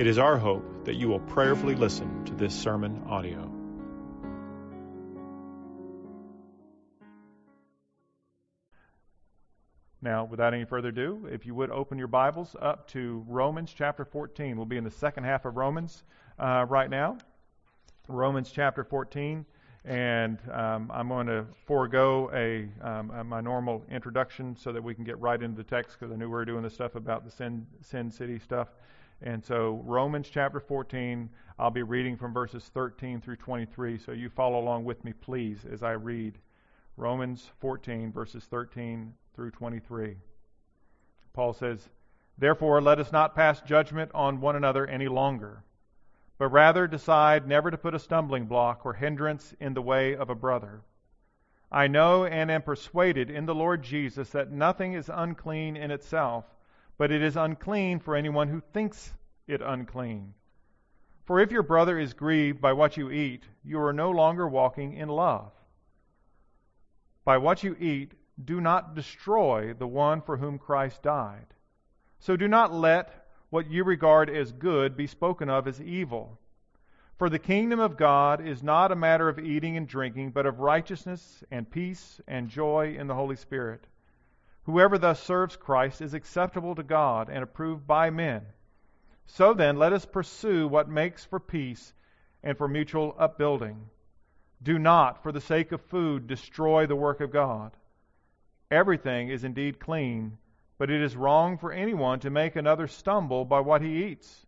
It is our hope that you will prayerfully listen to this sermon audio. Now, without any further ado, if you would open your Bibles up to Romans chapter 14. We'll be in the second half of Romans uh, right now. Romans chapter 14. And um, I'm going to forego a, um, my normal introduction so that we can get right into the text because I knew we were doing the stuff about the Sin, Sin City stuff. And so, Romans chapter 14, I'll be reading from verses 13 through 23. So, you follow along with me, please, as I read Romans 14, verses 13 through 23. Paul says, Therefore, let us not pass judgment on one another any longer, but rather decide never to put a stumbling block or hindrance in the way of a brother. I know and am persuaded in the Lord Jesus that nothing is unclean in itself but it is unclean for anyone who thinks it unclean. For if your brother is grieved by what you eat, you are no longer walking in love. By what you eat, do not destroy the one for whom Christ died. So do not let what you regard as good be spoken of as evil. For the kingdom of God is not a matter of eating and drinking, but of righteousness and peace and joy in the Holy Spirit. Whoever thus serves Christ is acceptable to God and approved by men. So then, let us pursue what makes for peace and for mutual upbuilding. Do not, for the sake of food, destroy the work of God. Everything is indeed clean, but it is wrong for anyone to make another stumble by what he eats.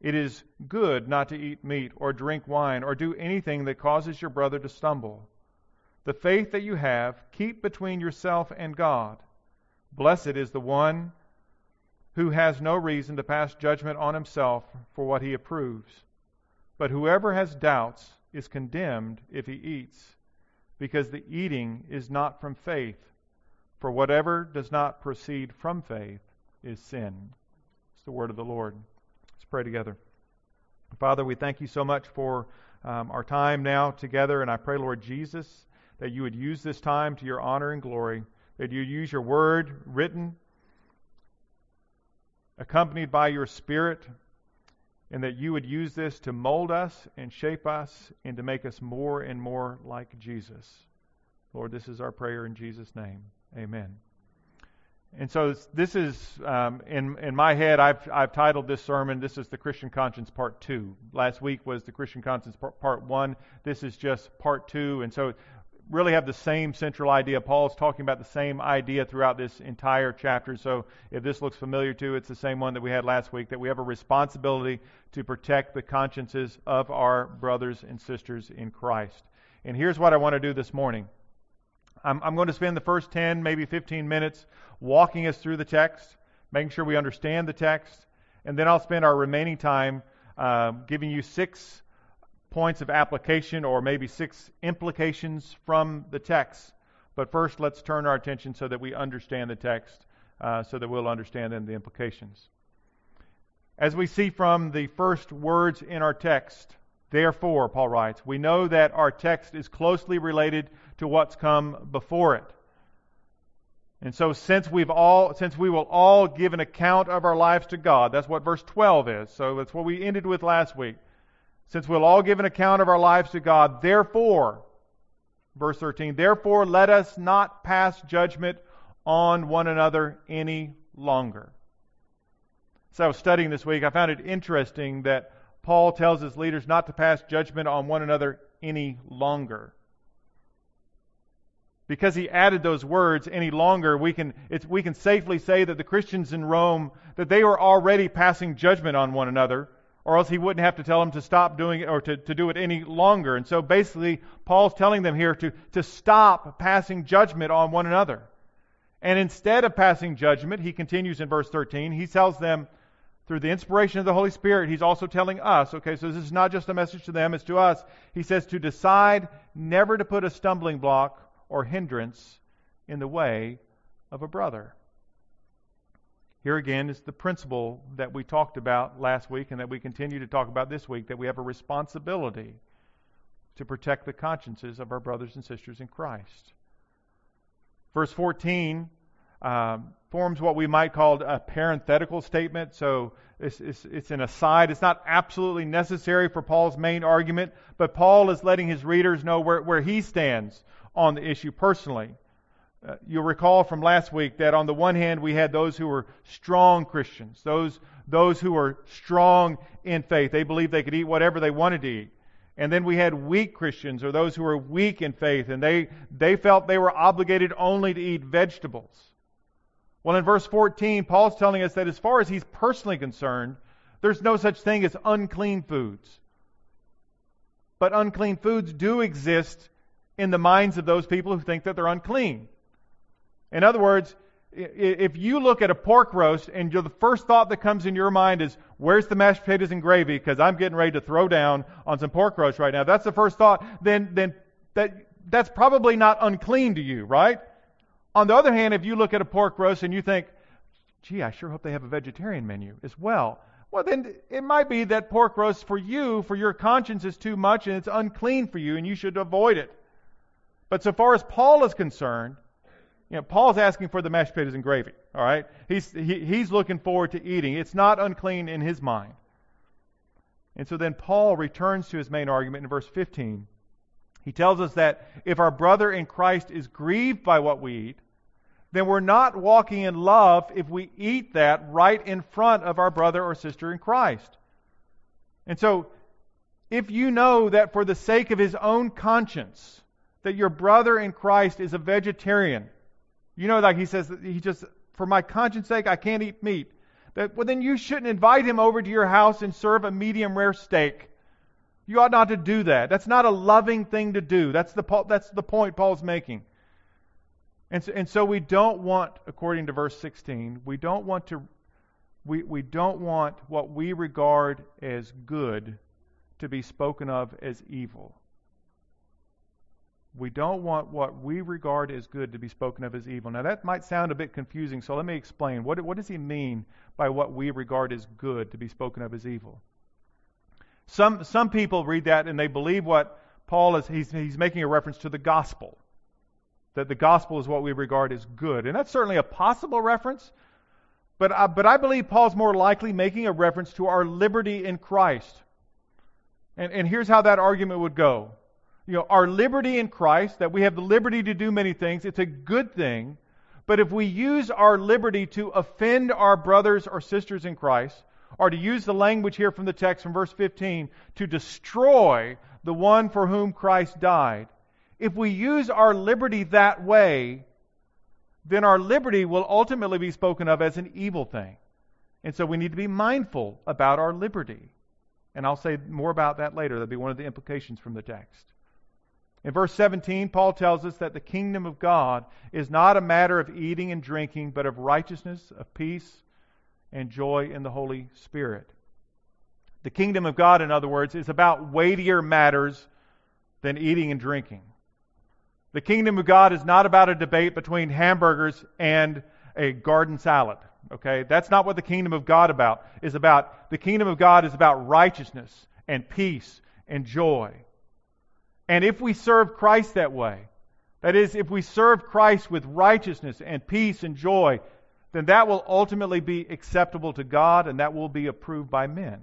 It is good not to eat meat or drink wine or do anything that causes your brother to stumble. The faith that you have, keep between yourself and God. Blessed is the one who has no reason to pass judgment on himself for what he approves. But whoever has doubts is condemned if he eats, because the eating is not from faith. For whatever does not proceed from faith is sin. It's the word of the Lord. Let's pray together. Father, we thank you so much for um, our time now together, and I pray, Lord Jesus, that you would use this time to your honor and glory, that you use your word written, accompanied by your spirit, and that you would use this to mold us and shape us and to make us more and more like Jesus. Lord, this is our prayer in Jesus' name. Amen. And so this is um, in in my head. I've I've titled this sermon. This is the Christian Conscience Part Two. Last week was the Christian Conscience Part, part One. This is just Part Two. And so really have the same central idea. Paul is talking about the same idea throughout this entire chapter. So if this looks familiar to you, it's the same one that we had last week that we have a responsibility to protect the consciences of our brothers and sisters in Christ. And here's what I want to do this morning. I'm, I'm going to spend the first 10, maybe 15 minutes walking us through the text, making sure we understand the text, and then I'll spend our remaining time uh, giving you six points of application or maybe six implications from the text. But first, let's turn our attention so that we understand the text, uh, so that we'll understand then the implications. As we see from the first words in our text, therefore, Paul writes, we know that our text is closely related to what's come before it. And so since we've all since we will all give an account of our lives to God, that's what verse 12 is. So that's what we ended with last week since we'll all give an account of our lives to God, therefore, verse 13, therefore let us not pass judgment on one another any longer. So I was studying this week. I found it interesting that Paul tells his leaders not to pass judgment on one another any longer. Because he added those words any longer, we can, we can safely say that the Christians in Rome, that they were already passing judgment on one another or else he wouldn't have to tell them to stop doing it or to, to do it any longer. And so basically, Paul's telling them here to, to stop passing judgment on one another. And instead of passing judgment, he continues in verse 13, he tells them through the inspiration of the Holy Spirit, he's also telling us, okay, so this is not just a message to them, it's to us. He says to decide never to put a stumbling block or hindrance in the way of a brother. Here again is the principle that we talked about last week and that we continue to talk about this week that we have a responsibility to protect the consciences of our brothers and sisters in Christ. Verse 14 um, forms what we might call a parenthetical statement. So it's, it's, it's, an aside. It's not absolutely necessary for Paul's main argument, but Paul is letting his readers know where, where he stands on the issue personally. Uh, you'll recall from last week that on the one hand we had those who were strong Christians, those those who were strong in faith. They believed they could eat whatever they wanted to eat. And then we had weak Christians, or those who were weak in faith, and they, they felt they were obligated only to eat vegetables. Well, in verse 14, Paul's telling us that as far as he's personally concerned, there's no such thing as unclean foods. But unclean foods do exist in the minds of those people who think that they're unclean. In other words, if you look at a pork roast and the first thought that comes in your mind is, where's the mashed potatoes and gravy? Because I'm getting ready to throw down on some pork roast right now. That's the first thought. Then, then that, that's probably not unclean to you, right? On the other hand, if you look at a pork roast and you think, gee, I sure hope they have a vegetarian menu as well. Well, then it might be that pork roast for you, for your conscience, is too much and it's unclean for you and you should avoid it. But so far as Paul is concerned, you know, Paul's asking for the mashed potatoes and gravy. All right, he's he, he's looking forward to eating. It's not unclean in his mind. And so then Paul returns to his main argument in verse 15. He tells us that if our brother in Christ is grieved by what we eat, then we're not walking in love if we eat that right in front of our brother or sister in Christ. And so, if you know that for the sake of his own conscience, that your brother in Christ is a vegetarian, you know, like he says, he just, for my conscience sake, I can't eat meat. That, well, then you shouldn't invite him over to your house and serve a medium rare steak. You ought not to do that. That's not a loving thing to do. That's the, that's the point Paul's making. And so, and so we don't want, according to verse 16, we don't want to, we, we don't want what we regard as good to be spoken of as evil. We don't want what we regard as good to be spoken of as evil. Now, that might sound a bit confusing, so let me explain. What, what does he mean by what we regard as good to be spoken of as evil? Some, some people read that and they believe what Paul is, he's, he's making a reference to the gospel. That the gospel is what we regard as good. And that's certainly a possible reference, but, uh, but I believe Paul's more likely making a reference to our liberty in Christ. And, and here's how that argument would go you know, our liberty in Christ, that we have the liberty to do many things, it's a good thing. But if we use our liberty to offend our brothers or sisters in Christ, or to use the language here from the text from verse 15, to destroy the one for whom Christ died, if we use our liberty that way, then our liberty will ultimately be spoken of as an evil thing. And so we need to be mindful about our liberty. And I'll say more about that later. That'll be one of the implications from the text. In verse 17, Paul tells us that the kingdom of God is not a matter of eating and drinking, but of righteousness, of peace, and joy in the Holy Spirit. The kingdom of God, in other words, is about weightier matters than eating and drinking. The kingdom of God is not about a debate between hamburgers and a garden salad. Okay? That's not what the kingdom of God about is about. The kingdom of God is about righteousness and peace and joy. And if we serve Christ that way, that is, if we serve Christ with righteousness and peace and joy, then that will ultimately be acceptable to God and that will be approved by men.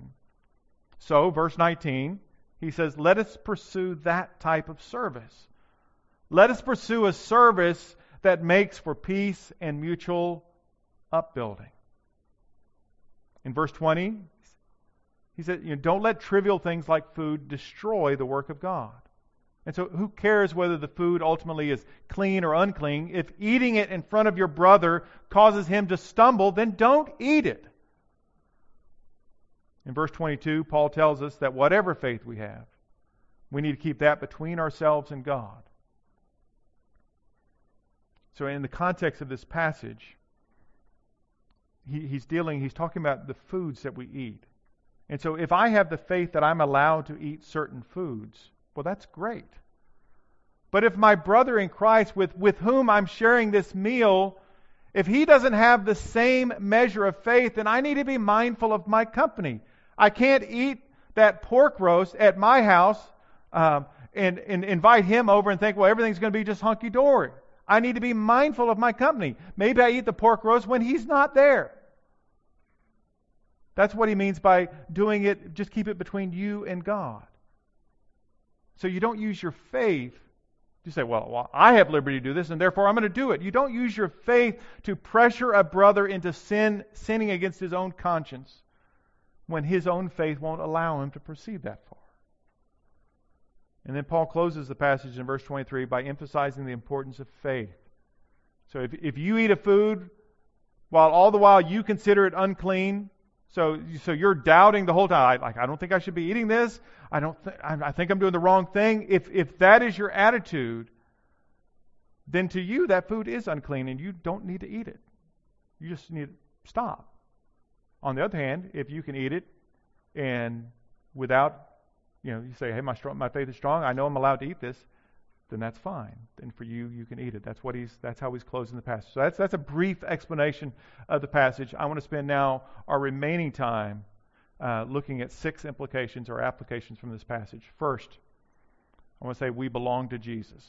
So, verse 19, he says, Let us pursue that type of service. Let us pursue a service that makes for peace and mutual upbuilding. In verse 20, he said, you know, Don't let trivial things like food destroy the work of God. And so, who cares whether the food ultimately is clean or unclean? If eating it in front of your brother causes him to stumble, then don't eat it. In verse 22, Paul tells us that whatever faith we have, we need to keep that between ourselves and God. So, in the context of this passage, he, he's dealing, he's talking about the foods that we eat. And so if I have the faith that I'm allowed to eat certain foods, well, that's great. But if my brother in Christ, with, with whom I'm sharing this meal, if he doesn't have the same measure of faith, then I need to be mindful of my company. I can't eat that pork roast at my house um, and, and invite him over and think, well, everything's going to be just hunky dory. I need to be mindful of my company. Maybe I eat the pork roast when he's not there. That's what he means by doing it, just keep it between you and God. So you don't use your faith. You say, well, well, I have liberty to do this, and therefore I'm going to do it. You don't use your faith to pressure a brother into sin, sinning against his own conscience when his own faith won't allow him to proceed that far. And then Paul closes the passage in verse 23 by emphasizing the importance of faith. So if, if you eat a food while all the while you consider it unclean, so, so you're doubting the whole time. Like, I don't think I should be eating this. I don't. Th- I think I'm doing the wrong thing. If if that is your attitude, then to you that food is unclean, and you don't need to eat it. You just need to stop. On the other hand, if you can eat it, and without, you know, you say, "Hey, my strong, my faith is strong. I know I'm allowed to eat this," then that's fine. Then for you, you can eat it. That's what he's. That's how he's closing the passage. So that's that's a brief explanation of the passage. I want to spend now our remaining time uh, looking at six implications or applications from this passage. First, I want to say we belong to Jesus.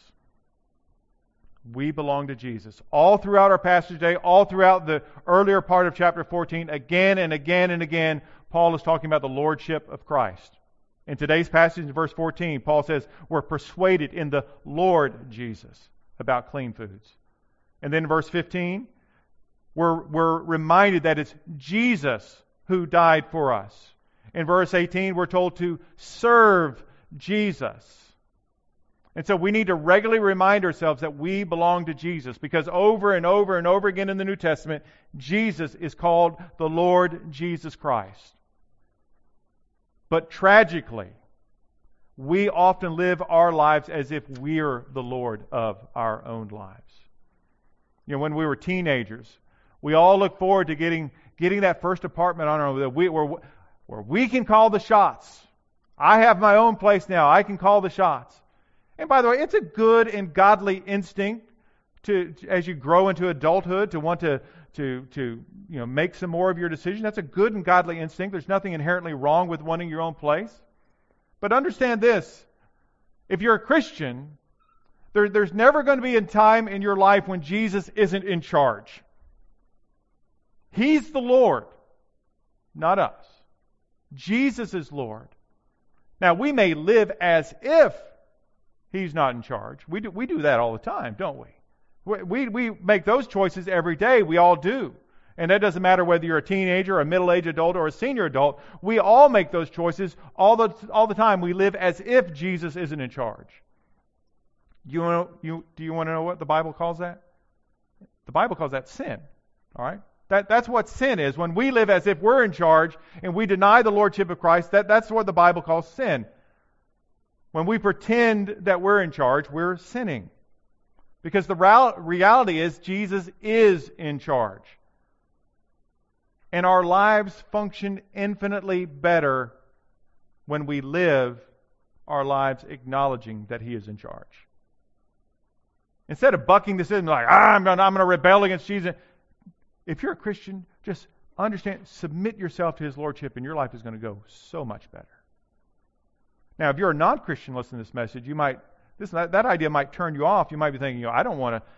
We belong to Jesus. All throughout our passage today, all throughout the earlier part of chapter 14, again and again and again, Paul is talking about the lordship of Christ. In today's passage in verse 14, Paul says, We're persuaded in the Lord Jesus about clean foods. And then in verse 15, we're, we're reminded that it's Jesus who died for us. In verse 18, we're told to serve Jesus. And so we need to regularly remind ourselves that we belong to Jesus because over and over and over again in the New Testament, Jesus is called the Lord Jesus Christ. But tragically, we often live our lives as if we're the Lord of our own lives. You know, when we were teenagers, we all look forward to getting, getting that first apartment on our own, where, where we can call the shots. I have my own place now. I can call the shots. And by the way, it's a good and godly instinct to, as you grow into adulthood, to want to, to, to you know, make some more of your decision. That's a good and godly instinct. There's nothing inherently wrong with wanting your own place. But understand this if you're a Christian, there, there's never going to be a time in your life when Jesus isn't in charge. He's the Lord, not us. Jesus is Lord. Now, we may live as if He's not in charge. We do, we do that all the time, don't we? We, we make those choices every day. We all do. And that doesn't matter whether you're a teenager, a middle aged adult, or a senior adult. We all make those choices all the, all the time. We live as if Jesus isn't in charge. You, know, you, do you want to know what the Bible calls that? The Bible calls that sin. All right? That, that's what sin is. When we live as if we're in charge and we deny the Lordship of Christ, that, that's what the Bible calls sin. When we pretend that we're in charge, we're sinning. Because the reality is, Jesus is in charge. And our lives function infinitely better when we live our lives acknowledging that He is in charge. Instead of bucking the system like, ah, I'm going to rebel against Jesus. If you're a Christian, just understand, submit yourself to His Lordship, and your life is going to go so much better. Now, if you're a non Christian listening to this message, you might this, that, that idea might turn you off. You might be thinking, you know, I don't want to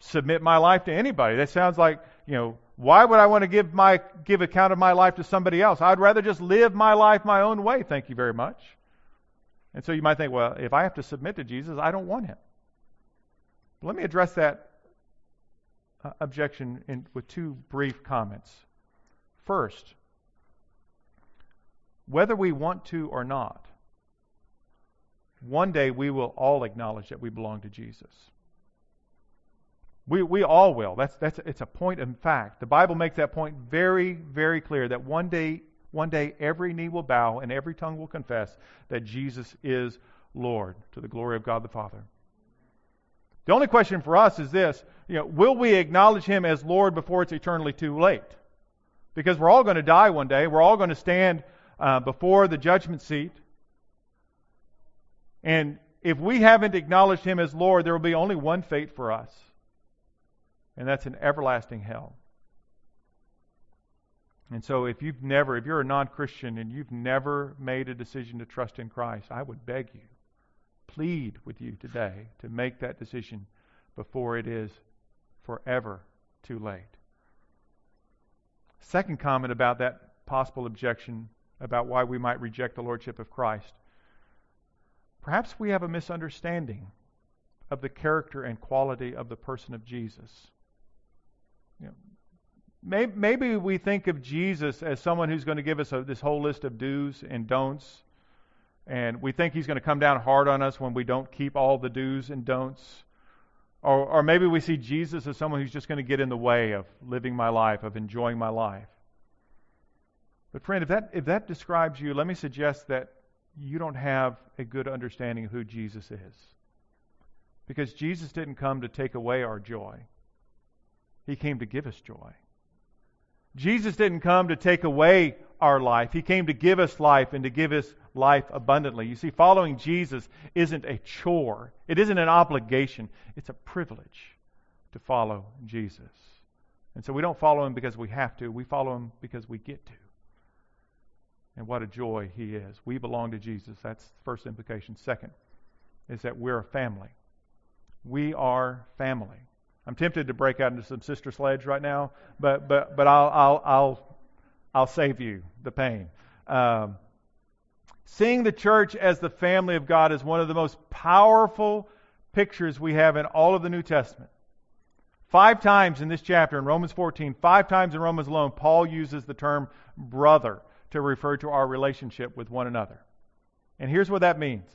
submit my life to anybody. That sounds like, you know, why would I want to give my give account of my life to somebody else? I'd rather just live my life my own way. Thank you very much. And so you might think, well, if I have to submit to Jesus, I don't want him. But let me address that uh, objection in, with two brief comments. First, whether we want to or not, one day we will all acknowledge that we belong to Jesus. We, we all will. That's, that's, it's a point of fact. The Bible makes that point very, very clear that one day, one day every knee will bow and every tongue will confess that Jesus is Lord to the glory of God the Father. The only question for us is this, you know, will we acknowledge him as Lord before it's eternally too late? Because we're all going to die one day. We're all going to stand uh, before the judgment seat. And if we haven't acknowledged Him as Lord, there will be only one fate for us, and that's an everlasting hell. And so, if you've never, if you're a non Christian and you've never made a decision to trust in Christ, I would beg you, plead with you today to make that decision before it is forever too late. Second comment about that possible objection about why we might reject the Lordship of Christ. Perhaps we have a misunderstanding of the character and quality of the person of Jesus. You know, Maybe we think of Jesus as someone who's going to give us a, this whole list of do's and don'ts, and we think he's going to come down hard on us when we don't keep all the do's and don'ts. Or, or maybe we see Jesus as someone who's just going to get in the way of living my life, of enjoying my life. But, friend, if that, if that describes you, let me suggest that you don't have a good understanding of who Jesus is. Because Jesus didn't come to take away our joy, He came to give us joy. Jesus didn't come to take away our life. He came to give us life and to give us life abundantly. You see, following Jesus isn't a chore, it isn't an obligation, it's a privilege to follow Jesus. And so we don't follow him because we have to, we follow him because we get to. And what a joy he is. We belong to Jesus. That's the first implication. Second is that we're a family. We are family. I'm tempted to break out into some sister sledge right now, but but but I'll I'll I'll I'll save you the pain. Um, seeing the church as the family of God is one of the most powerful pictures we have in all of the New Testament. Five times in this chapter in Romans 14, five times in Romans alone, Paul uses the term brother to refer to our relationship with one another. And here's what that means.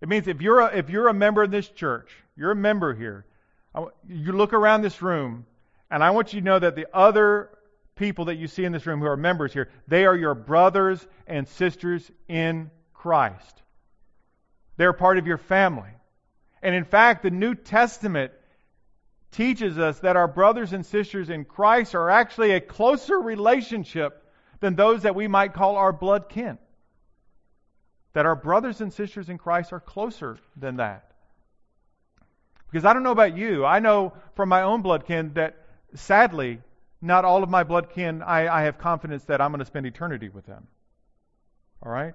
It means if you're a, if you're a member of this church, you're a member here, you look around this room, and I want you to know that the other people that you see in this room who are members here, they are your brothers and sisters in Christ. They're part of your family. And in fact, the New Testament teaches us that our brothers and sisters in Christ are actually a closer relationship than those that we might call our blood kin. That our brothers and sisters in Christ are closer than that. Because I don't know about you, I know from my own blood kin that sadly, not all of my blood kin, I, I have confidence that I'm going to spend eternity with them. All right?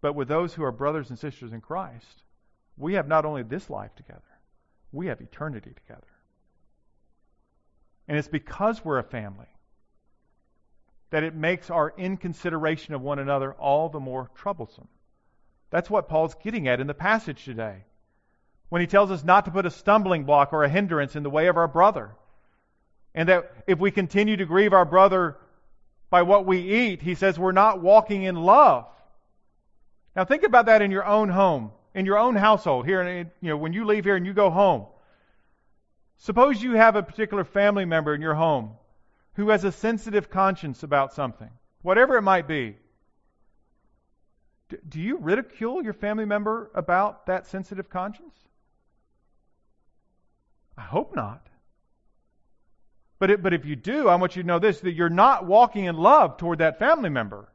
But with those who are brothers and sisters in Christ, we have not only this life together, we have eternity together. And it's because we're a family that it makes our inconsideration of one another all the more troublesome. That's what Paul's getting at in the passage today when he tells us not to put a stumbling block or a hindrance in the way of our brother. And that if we continue to grieve our brother by what we eat, he says we're not walking in love. Now think about that in your own home, in your own household. Here, you know, when you leave here and you go home. Suppose you have a particular family member in your home who has a sensitive conscience about something, whatever it might be. Do you ridicule your family member about that sensitive conscience? I hope not. But, it, but if you do, I want you to know this that you're not walking in love toward that family member.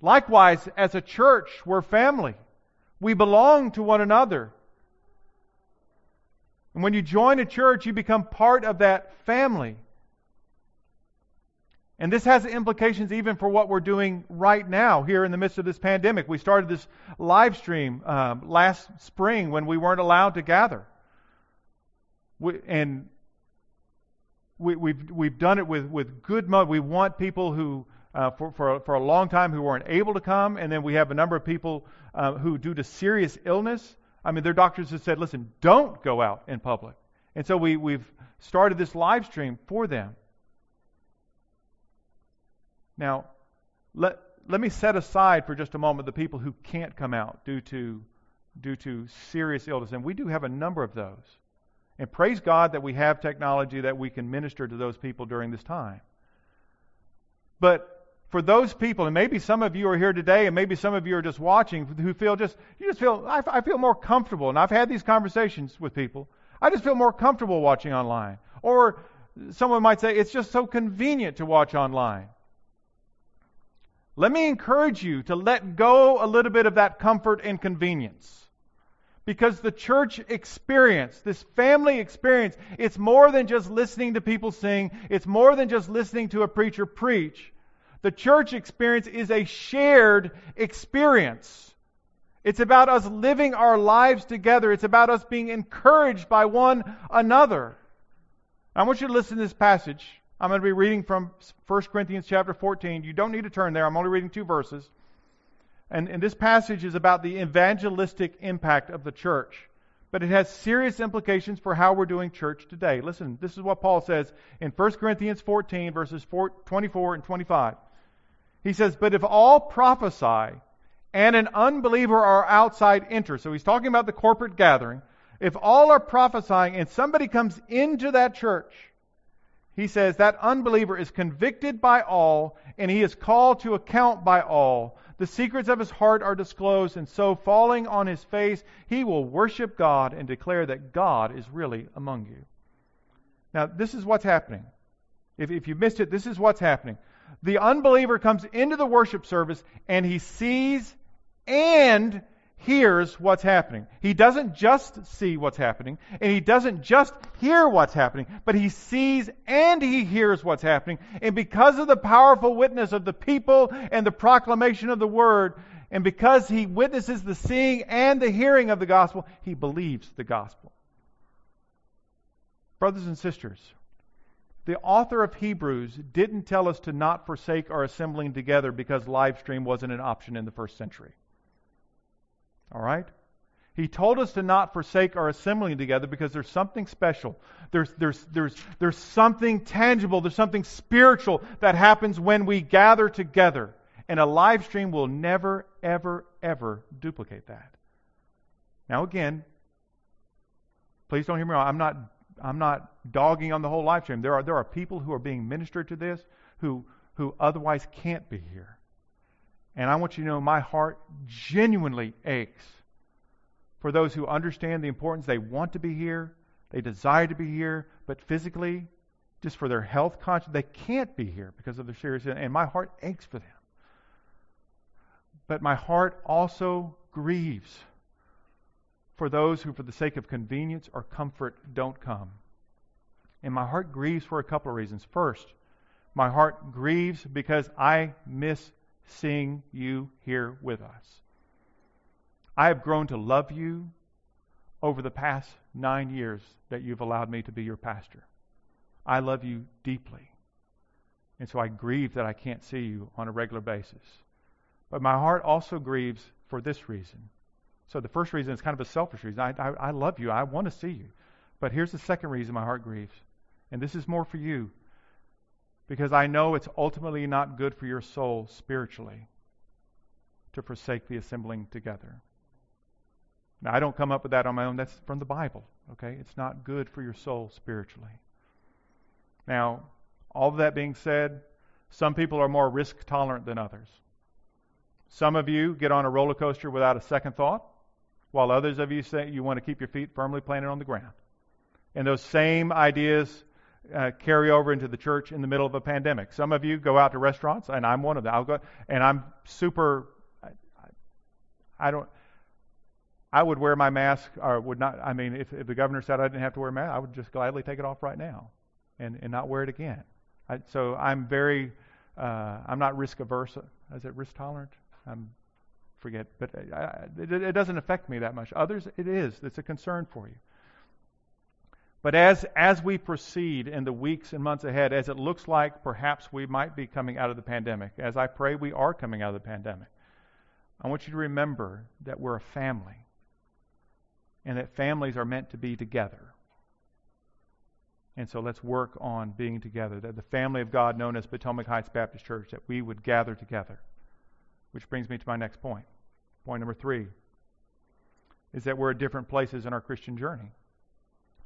Likewise, as a church, we're family. We belong to one another. And when you join a church, you become part of that family. And this has implications even for what we're doing right now here in the midst of this pandemic. We started this live stream um, last spring when we weren't allowed to gather. We, and we, have we've, we've done it with, with good motive. We want people who, uh, for, for, for a long time, who weren't able to come, and then we have a number of people uh, who, due to serious illness, I mean, their doctors have said, listen, don't go out in public. And so we, we've started this live stream for them. Now, let, let me set aside for just a moment the people who can't come out due to, due to serious illness. And we do have a number of those. And praise God that we have technology that we can minister to those people during this time. But for those people, and maybe some of you are here today, and maybe some of you are just watching who feel just, you just feel, I, I feel more comfortable. And I've had these conversations with people. I just feel more comfortable watching online. Or someone might say, it's just so convenient to watch online. Let me encourage you to let go a little bit of that comfort and convenience. Because the church experience, this family experience, it's more than just listening to people sing. It's more than just listening to a preacher preach. The church experience is a shared experience. It's about us living our lives together. It's about us being encouraged by one another. I want you to listen to this passage. I'm going to be reading from 1 Corinthians chapter 14. You don't need to turn there. I'm only reading two verses. And, and this passage is about the evangelistic impact of the church. But it has serious implications for how we're doing church today. Listen, this is what Paul says in 1 Corinthians 14, verses 4, 24 and 25. He says, But if all prophesy and an unbeliever or outside enter, so he's talking about the corporate gathering, if all are prophesying and somebody comes into that church, he says that unbeliever is convicted by all and he is called to account by all. The secrets of his heart are disclosed, and so, falling on his face, he will worship God and declare that God is really among you. Now, this is what's happening. If, if you missed it, this is what's happening. The unbeliever comes into the worship service and he sees and hears what's happening. He doesn't just see what's happening, and he doesn't just hear what's happening, but he sees and he hears what's happening. And because of the powerful witness of the people and the proclamation of the word, and because he witnesses the seeing and the hearing of the gospel, he believes the gospel. Brothers and sisters, the author of Hebrews didn't tell us to not forsake our assembling together because live stream wasn't an option in the first century. All right? He told us to not forsake our assembling together because there's something special. There's, there's, there's, there's something tangible. There's something spiritual that happens when we gather together. And a live stream will never, ever, ever duplicate that. Now, again, please don't hear me wrong. I'm not, I'm not dogging on the whole live stream. There are, there are people who are being ministered to this who, who otherwise can't be here. And I want you to know my heart genuinely aches for those who understand the importance. They want to be here, they desire to be here, but physically, just for their health conscience, they can't be here because of their serious and my heart aches for them. But my heart also grieves for those who, for the sake of convenience or comfort, don't come. And my heart grieves for a couple of reasons. First, my heart grieves because I miss seeing you here with us. I have grown to love you over the past nine years that you've allowed me to be your pastor. I love you deeply. And so I grieve that I can't see you on a regular basis. But my heart also grieves for this reason. So the first reason is kind of a selfish reason. I, I, I love you. I want to see you. But here's the second reason my heart grieves. And this is more for you because I know it's ultimately not good for your soul spiritually to forsake the assembling together. Now, I don't come up with that on my own. That's from the Bible, okay? It's not good for your soul spiritually. Now, all of that being said, some people are more risk tolerant than others. Some of you get on a roller coaster without a second thought, while others of you say you want to keep your feet firmly planted on the ground. And those same ideas uh, carry over into the church in the middle of a pandemic. Some of you go out to restaurants, and I'm one of them. I'll go, and I'm super. I, I don't. I would wear my mask, or would not. I mean, if, if the governor said I didn't have to wear a mask, I would just gladly take it off right now, and and not wear it again. I, so I'm very. Uh, I'm not risk averse. Is it risk tolerant? I'm forget, but I, it, it doesn't affect me that much. Others, it is. It's a concern for you. But as, as we proceed in the weeks and months ahead, as it looks like perhaps we might be coming out of the pandemic, as I pray we are coming out of the pandemic, I want you to remember that we're a family and that families are meant to be together. And so let's work on being together. That the family of God, known as Potomac Heights Baptist Church, that we would gather together. Which brings me to my next point. Point number three is that we're at different places in our Christian journey.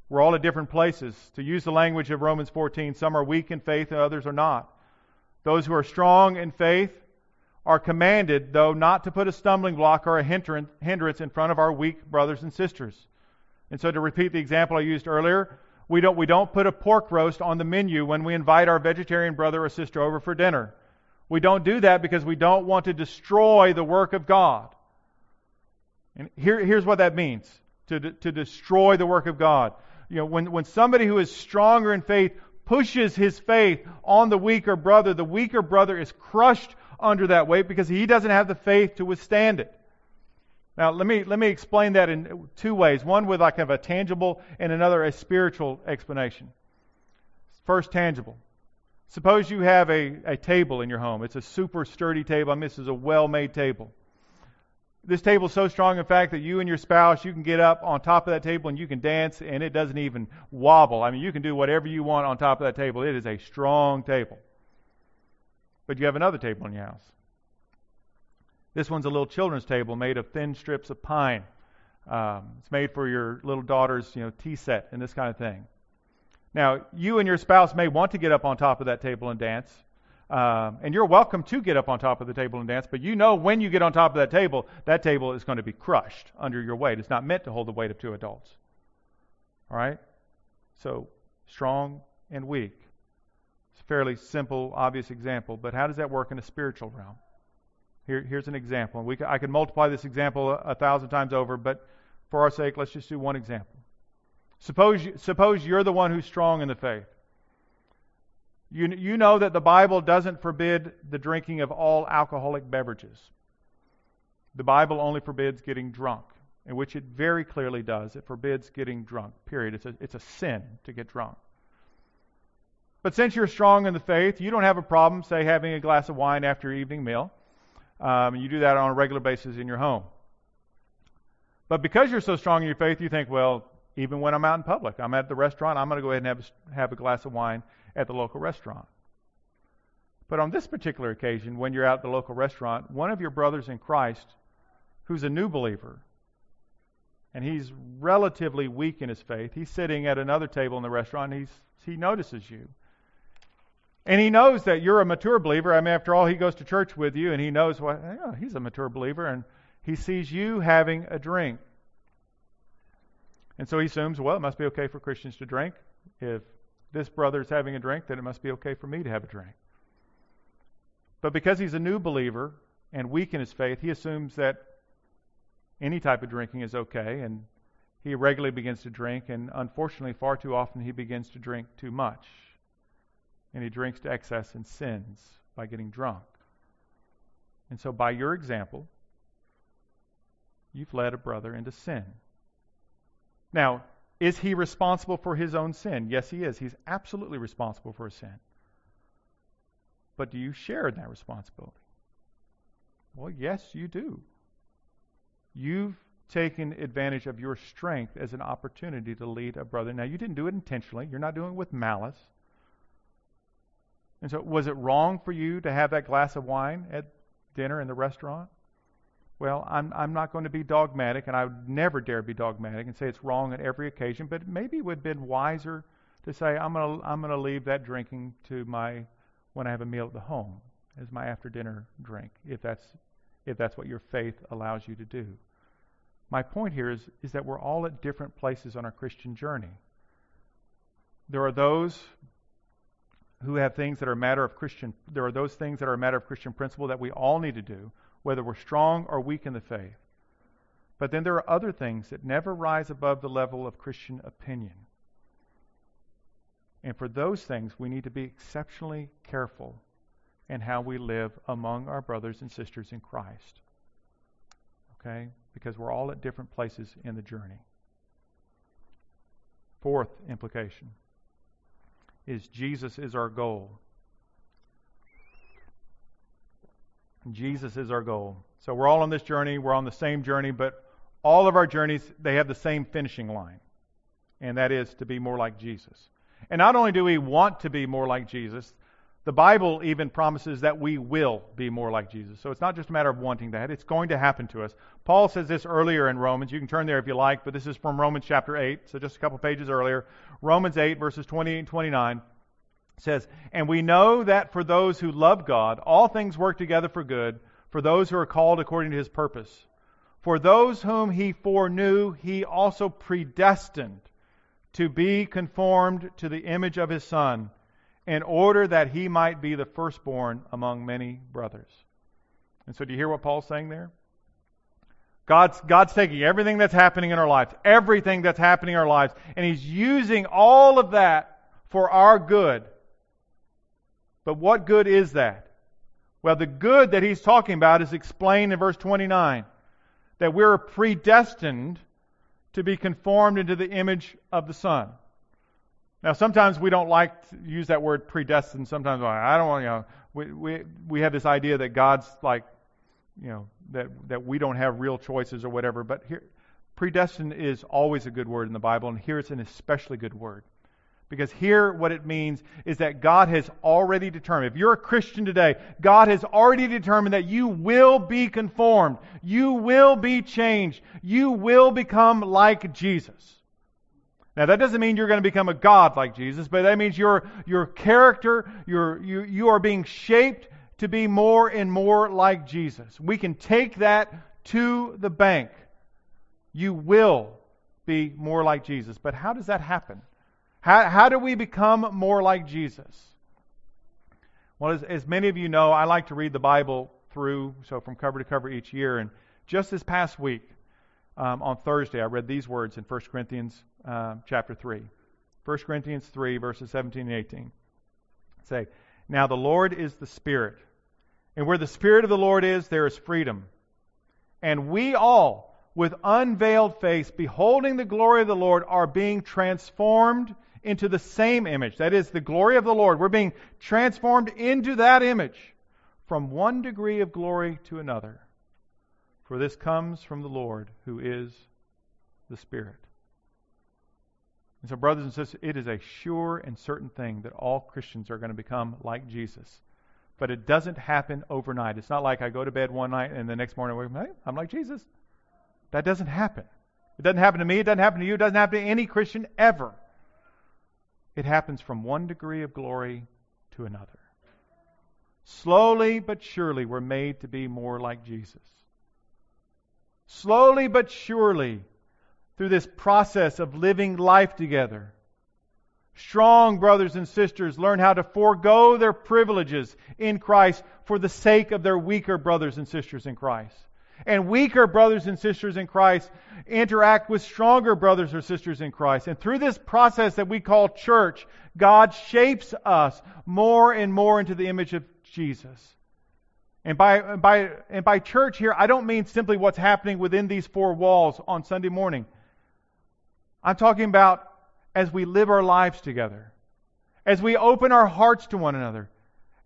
We're all at different places. To use the language of Romans 14, some are weak in faith and others are not. Those who are strong in faith are commanded, though, not to put a stumbling block or a hindrance in front of our weak brothers and sisters. And so, to repeat the example I used earlier, We don't, we don't put a pork roast on the menu when we invite our vegetarian brother or sister over for dinner. We don't do that because we don't want to destroy the work of God. And here, here's what that means to, to destroy the work of God. You know, when, when somebody who is stronger in faith pushes his faith on the weaker brother, the weaker brother is crushed under that weight because he doesn't have the faith to withstand it. Now, let me, let me explain that in two ways. One with like kind of a tangible and another a spiritual explanation. First, tangible. Suppose you have a, a table in your home. It's a super sturdy table. I mean, this is a well made table. This table is so strong, in fact, that you and your spouse, you can get up on top of that table and you can dance and it doesn't even wobble. I mean, you can do whatever you want on top of that table. It is a strong table. But you have another table in your house. This one's a little children's table made of thin strips of pine. Um, it's made for your little daughter's, you know, tea set and this kind of thing. Now, you and your spouse may want to get up on top of that table and dance, um, and you're welcome to get up on top of the table and dance. But you know when you get on top of that table, that table is going to be crushed under your weight. It's not meant to hold the weight of two adults. All right. So strong and weak. It's a fairly simple, obvious example, but how does that work in a spiritual realm? Here, here's an example. We, I could multiply this example a, a thousand times over, but for our sake, let's just do one example. Suppose, suppose you're the one who's strong in the faith. You, you know that the Bible doesn't forbid the drinking of all alcoholic beverages. The Bible only forbids getting drunk, in which it very clearly does. It forbids getting drunk, period. It's a, it's a sin to get drunk. But since you're strong in the faith, you don't have a problem, say, having a glass of wine after your evening meal. Um, you do that on a regular basis in your home. But because you're so strong in your faith, you think, well, even when I'm out in public, I'm at the restaurant, I'm going to go ahead and have, have a glass of wine at the local restaurant. But on this particular occasion, when you're out at the local restaurant, one of your brothers in Christ, who's a new believer, and he's relatively weak in his faith, he's sitting at another table in the restaurant, and he notices you. And he knows that you're a mature believer. I mean, after all, he goes to church with you, and he knows what well, he's a mature believer, and he sees you having a drink. And so he assumes, well, it must be okay for Christians to drink. If this brother is having a drink, then it must be okay for me to have a drink. But because he's a new believer and weak in his faith, he assumes that any type of drinking is okay, and he regularly begins to drink, and unfortunately, far too often, he begins to drink too much and he drinks to excess and sins by getting drunk. And so, by your example, you've led a brother into sin. Now, is he responsible for his own sin? Yes, he is. He's absolutely responsible for his sin. But do you share in that responsibility? Well, yes, you do. You've taken advantage of your strength as an opportunity to lead a brother. Now, you didn't do it intentionally, you're not doing it with malice. And so, was it wrong for you to have that glass of wine at dinner in the restaurant? Well, I'm, I'm not going to be dogmatic, and I would never dare be dogmatic and say it's wrong on every occasion, but maybe it would have been wiser to say, I'm going to I'm going to leave that drinking to my, when I have a meal at the home, as my after dinner drink, if that's, if that's what your faith allows you to do. My point here is, is that we're all at different places on our Christian journey. There are those who have things that are a matter of Christian, there are those things that are a matter of Christian principle that we all need to do, whether we're strong or weak in the faith. But then there are other things that never rise above the level of Christian opinion. And for those things, we need to be exceptionally careful in how we live among our brothers and sisters in Christ. Okay? Because we're all at different places in the journey. Fourth implication is Jesus is our goal. Jesus is our goal. So we're all on this journey. We're on the same journey, but all of our journeys, they have the same finishing line, and that is to be more like Jesus. And not only do we want to be more like Jesus, the Bible even promises that we will be more like Jesus. So it's not just a matter of wanting that, it's going to happen to us. Paul says this earlier in Romans. You can turn there if you like, but this is from Romans chapter 8, so just a couple pages earlier. Romans 8, verses 28 and 29 says, And we know that for those who love God, all things work together for good, for those who are called according to his purpose. For those whom he foreknew, he also predestined to be conformed to the image of his Son, in order that he might be the firstborn among many brothers. And so, do you hear what Paul's saying there? God's, God's taking everything that's happening in our lives, everything that's happening in our lives, and He's using all of that for our good. But what good is that? Well, the good that He's talking about is explained in verse 29 that we're predestined to be conformed into the image of the Son. Now, sometimes we don't like to use that word predestined. Sometimes I don't want, you know, we, we, we have this idea that God's like, you know, that, that we don't have real choices or whatever. But here, predestined is always a good word in the Bible, and here it's an especially good word. Because here, what it means is that God has already determined. If you're a Christian today, God has already determined that you will be conformed. You will be changed. You will become like Jesus. Now, that doesn't mean you're going to become a God like Jesus, but that means your, your character, your, you, you are being shaped to be more and more like Jesus. We can take that to the bank. You will be more like Jesus. But how does that happen? How, how do we become more like Jesus? Well, as, as many of you know, I like to read the Bible through, so from cover to cover each year. And just this past week, um, on Thursday, I read these words in 1 Corinthians uh, chapter 3. 1 Corinthians 3, verses 17 and 18. Say, Now the Lord is the Spirit, and where the Spirit of the Lord is, there is freedom. And we all, with unveiled face, beholding the glory of the Lord, are being transformed into the same image. That is, the glory of the Lord. We're being transformed into that image from one degree of glory to another. For this comes from the Lord, who is the Spirit. And so, brothers and sisters, it is a sure and certain thing that all Christians are going to become like Jesus. But it doesn't happen overnight. It's not like I go to bed one night and the next morning hey, I'm like Jesus. That doesn't happen. It doesn't happen to me. It doesn't happen to you. It doesn't happen to any Christian ever. It happens from one degree of glory to another. Slowly but surely, we're made to be more like Jesus. Slowly but surely, through this process of living life together, strong brothers and sisters learn how to forego their privileges in Christ for the sake of their weaker brothers and sisters in Christ. And weaker brothers and sisters in Christ interact with stronger brothers or sisters in Christ. And through this process that we call church, God shapes us more and more into the image of Jesus. And by, by, and by church here, I don't mean simply what's happening within these four walls on Sunday morning. I'm talking about as we live our lives together, as we open our hearts to one another,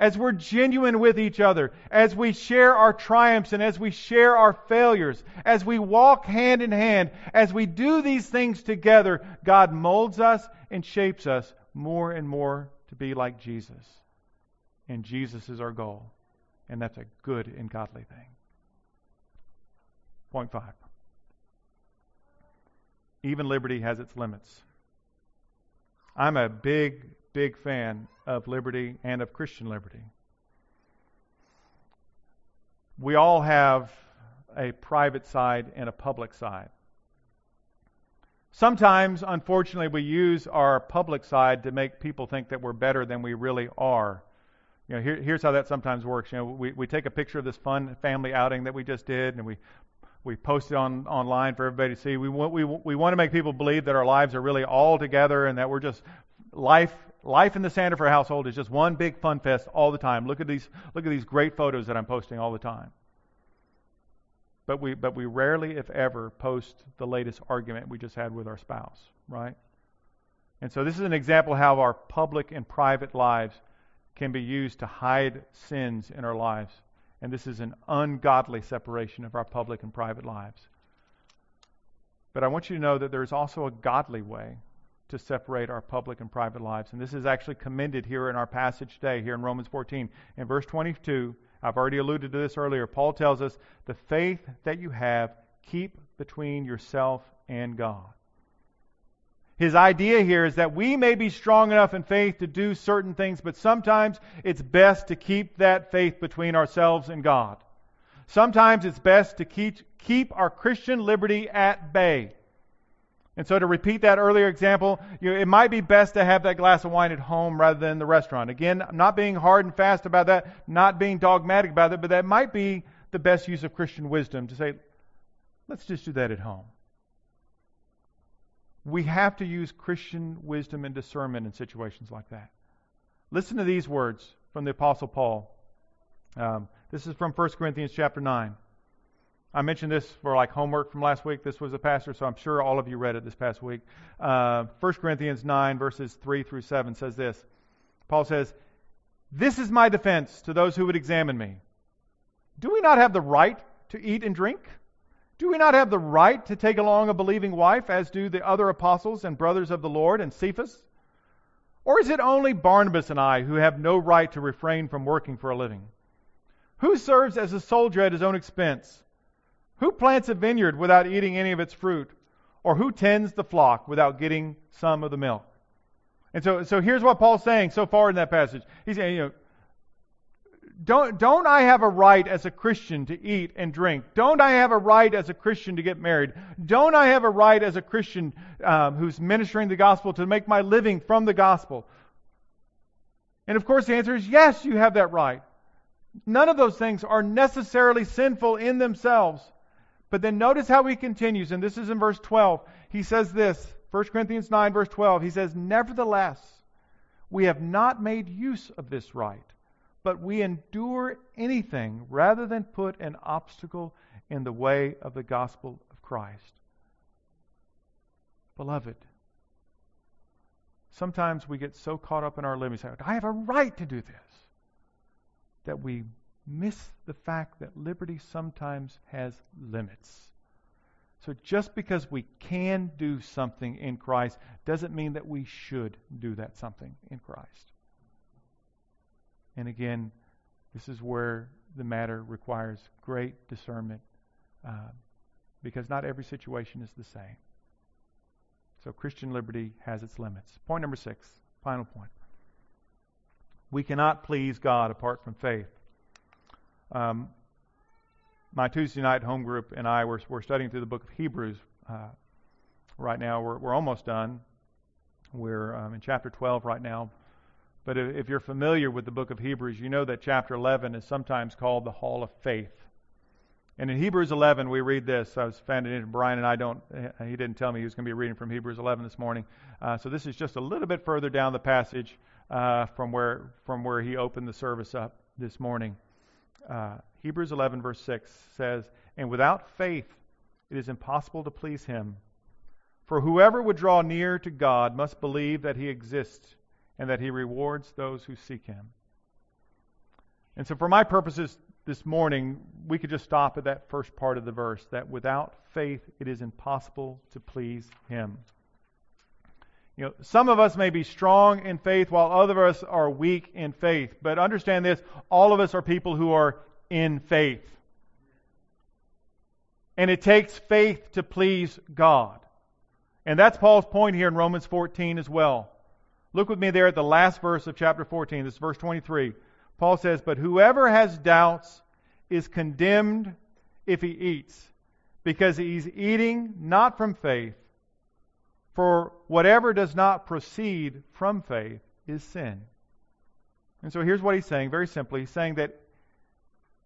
as we're genuine with each other, as we share our triumphs and as we share our failures, as we walk hand in hand, as we do these things together, God molds us and shapes us more and more to be like Jesus. And Jesus is our goal. And that's a good and godly thing. Point five. Even liberty has its limits. I'm a big, big fan of liberty and of Christian liberty. We all have a private side and a public side. Sometimes, unfortunately, we use our public side to make people think that we're better than we really are. You know, here, here's how that sometimes works. You know, we, we take a picture of this fun family outing that we just did, and we we post it on online for everybody to see. We want we we want to make people believe that our lives are really all together and that we're just life life in the Sandifer household is just one big fun fest all the time. Look at these look at these great photos that I'm posting all the time. But we but we rarely, if ever, post the latest argument we just had with our spouse, right? And so this is an example of how our public and private lives can be used to hide sins in our lives. And this is an ungodly separation of our public and private lives. But I want you to know that there's also a godly way to separate our public and private lives. And this is actually commended here in our passage today, here in Romans 14. In verse 22, I've already alluded to this earlier. Paul tells us, The faith that you have, keep between yourself and God. His idea here is that we may be strong enough in faith to do certain things, but sometimes it's best to keep that faith between ourselves and God. Sometimes it's best to keep, keep our Christian liberty at bay. And so to repeat that earlier example, you it might be best to have that glass of wine at home rather than the restaurant. Again, not being hard and fast about that, not being dogmatic about it, but that might be the best use of Christian wisdom to say, let's just do that at home. We have to use Christian wisdom and discernment in situations like that. Listen to these words from the Apostle Paul. Um, this is from 1 Corinthians chapter 9. I mentioned this for like homework from last week. This was a pastor, so I'm sure all of you read it this past week. Uh, 1 Corinthians 9, verses 3 through 7 says this. Paul says, This is my defense to those who would examine me. Do we not have the right to eat and drink? Do we not have the right to take along a believing wife, as do the other apostles and brothers of the Lord and Cephas? Or is it only Barnabas and I who have no right to refrain from working for a living? Who serves as a soldier at his own expense? Who plants a vineyard without eating any of its fruit? Or who tends the flock without getting some of the milk? And so, so here's what Paul's saying so far in that passage. He's saying, you know, don't, don't I have a right as a Christian to eat and drink? Don't I have a right as a Christian to get married? Don't I have a right as a Christian um, who's ministering the gospel to make my living from the gospel? And of course, the answer is yes, you have that right. None of those things are necessarily sinful in themselves. But then notice how he continues, and this is in verse 12. He says this, 1 Corinthians 9, verse 12. He says, Nevertheless, we have not made use of this right, but we endure anything rather than put an obstacle in the way of the gospel of Christ. Beloved, sometimes we get so caught up in our limits. I have a right to do this. That we miss the fact that liberty sometimes has limits. So just because we can do something in Christ doesn't mean that we should do that something in Christ. And again, this is where the matter requires great discernment uh, because not every situation is the same. So Christian liberty has its limits. Point number six, final point. We cannot please God apart from faith. Um, my Tuesday night home group and I were, were studying through the book of Hebrews. Uh, right now, we're, we're almost done. We're um, in chapter 12 right now. But if, if you're familiar with the book of Hebrews, you know that chapter 11 is sometimes called the Hall of Faith. And in Hebrews 11, we read this. I was finding it. Brian and I don't. He didn't tell me he was going to be reading from Hebrews 11 this morning. Uh, so this is just a little bit further down the passage uh, from where from where he opened the service up this morning uh, Hebrews 11, verse 6 says, And without faith it is impossible to please him. For whoever would draw near to God must believe that he exists and that he rewards those who seek him. And so, for my purposes this morning, we could just stop at that first part of the verse that without faith it is impossible to please him. You know, some of us may be strong in faith while other of us are weak in faith. But understand this all of us are people who are in faith. And it takes faith to please God. And that's Paul's point here in Romans 14 as well. Look with me there at the last verse of chapter 14. This is verse 23. Paul says, But whoever has doubts is condemned if he eats, because he's eating not from faith for whatever does not proceed from faith is sin. And so here's what he's saying very simply. He's saying that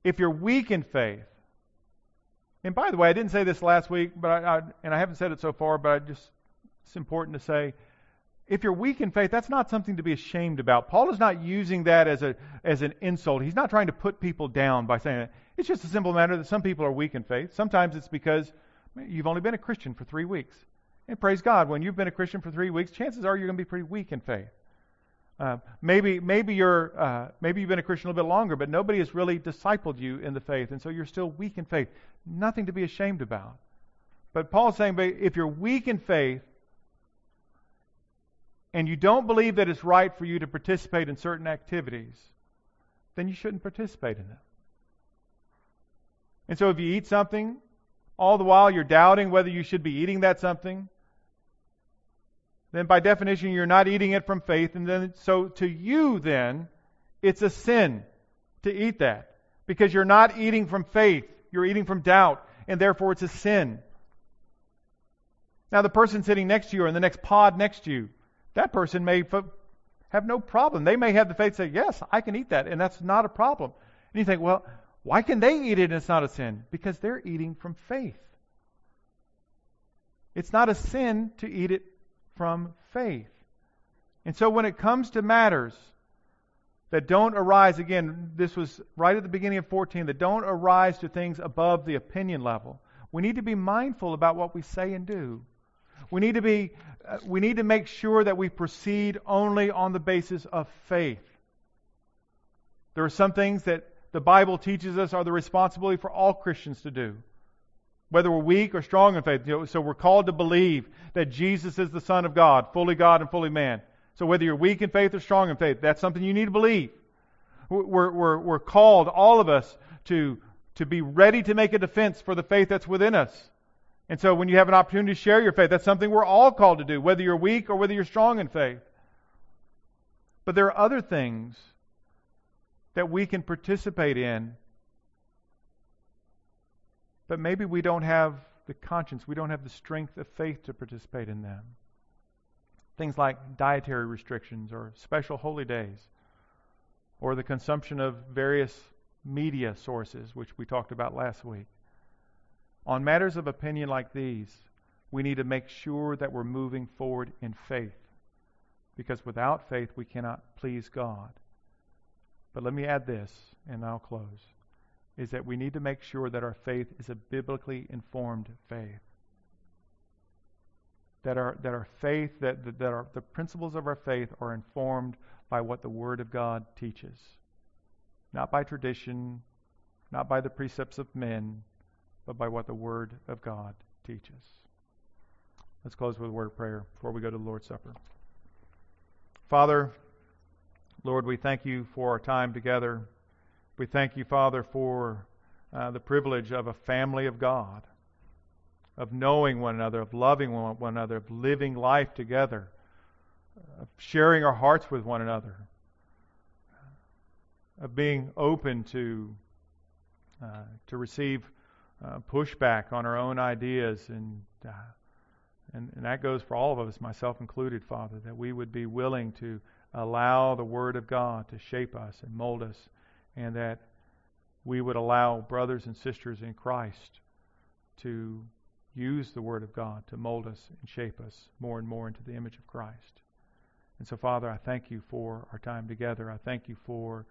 if you're weak in faith, and by the way, I didn't say this last week, but I, I, and I haven't said it so far, but I just it's important to say if you're weak in faith, that's not something to be ashamed about. Paul is not using that as a as an insult. He's not trying to put people down by saying it. It's just a simple matter that some people are weak in faith. Sometimes it's because you've only been a Christian for three weeks. And praise God, when you've been a Christian for three weeks, chances are you're going to be pretty weak in faith. Uh, maybe maybe you're uh, maybe you've been a Christian a little bit longer, but nobody has really discipled you in the faith, and so you're still weak in faith. Nothing to be ashamed about. But Paul's saying, but if you're weak in faith, and you don't believe that it's right for you to participate in certain activities, then you shouldn't participate in them. And so if you eat something, all the while you're doubting whether you should be eating that something, then by definition you're not eating it from faith. And then, so to you, then, it's a sin to eat that because you're not eating from faith, you're eating from doubt, and therefore it's a sin. Now, the person sitting next to you or in the next pod next to you, that person may have no problem. They may have the faith to say, Yes, I can eat that, and that's not a problem. And you think, Well, why can they eat it and it's not a sin? Because they're eating from faith. It's not a sin to eat it from faith. And so when it comes to matters that don't arise, again, this was right at the beginning of 14, that don't arise to things above the opinion level, we need to be mindful about what we say and do. We need to be uh, we need to make sure that we proceed only on the basis of faith. There are some things that the Bible teaches us are the responsibility for all Christians to do whether we're weak or strong in faith. You know, so we're called to believe that Jesus is the Son of God, fully God and fully man. So whether you're weak in faith or strong in faith, that's something you need to believe. We're, we're, we're called, all of us, to, to be ready to make a defense for the faith that's within us. And so when you have an opportunity to share your faith, that's something we're all called to do, whether you're weak or whether you're strong in faith. But there are other things that we can participate in but maybe we don't have the conscience, we don't have the strength of faith to participate in them. Things like dietary restrictions or special holy days or the consumption of various media sources, which we talked about last week. On matters of opinion like these, we need to make sure that we're moving forward in faith. Because without faith, we cannot please God. But let me add this, and I'll close is that we need to make sure that our faith is a biblically informed faith. That our, that our faith, that, that, that our, the principles of our faith are informed by what the Word of God teaches. Not by tradition, not by the precepts of men, but by what the Word of God teaches. Let's close with a word of prayer before we go to the Lord's Supper. Father, Lord, we thank you for our time together. We thank you, Father, for uh, the privilege of a family of God, of knowing one another, of loving one, another, of living life together, of sharing our hearts with one another, of being open to uh, to receive uh, pushback on our own ideas, and, uh, and and that goes for all of us, myself included, Father, that we would be willing to allow the Word of God to shape us and mold us and that we would allow brothers and sisters in Christ to use the Word of God to mold us and shape us more and more into the image of Christ. And so, Father, I thank you for our time together. I thank you for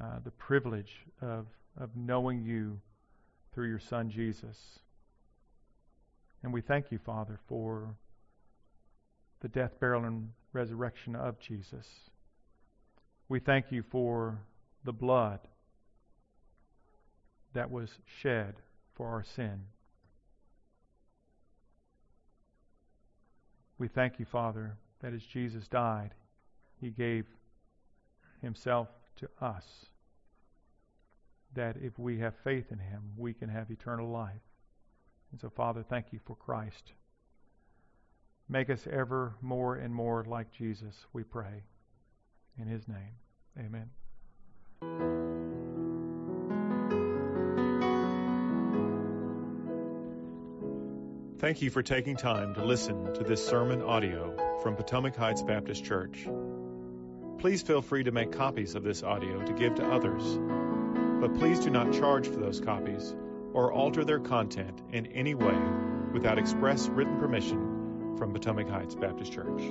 uh, the privilege of, of knowing you through your Son, Jesus. And we thank you, Father, for the death, burial, and resurrection of Jesus. We thank you for the blood that was shed for our sin. We thank you, Father, that as Jesus died, he gave himself to us. That if we have faith in him, we can have eternal life. And so, Father, thank you for Christ. Make us ever more and more like Jesus, we pray. In his name, amen. Thank you for taking time to listen to this sermon audio from Potomac Heights Baptist Church. Please feel free to make copies of this audio to give to others, but please do not charge for those copies or alter their content in any way without express written permission from Potomac Heights Baptist Church.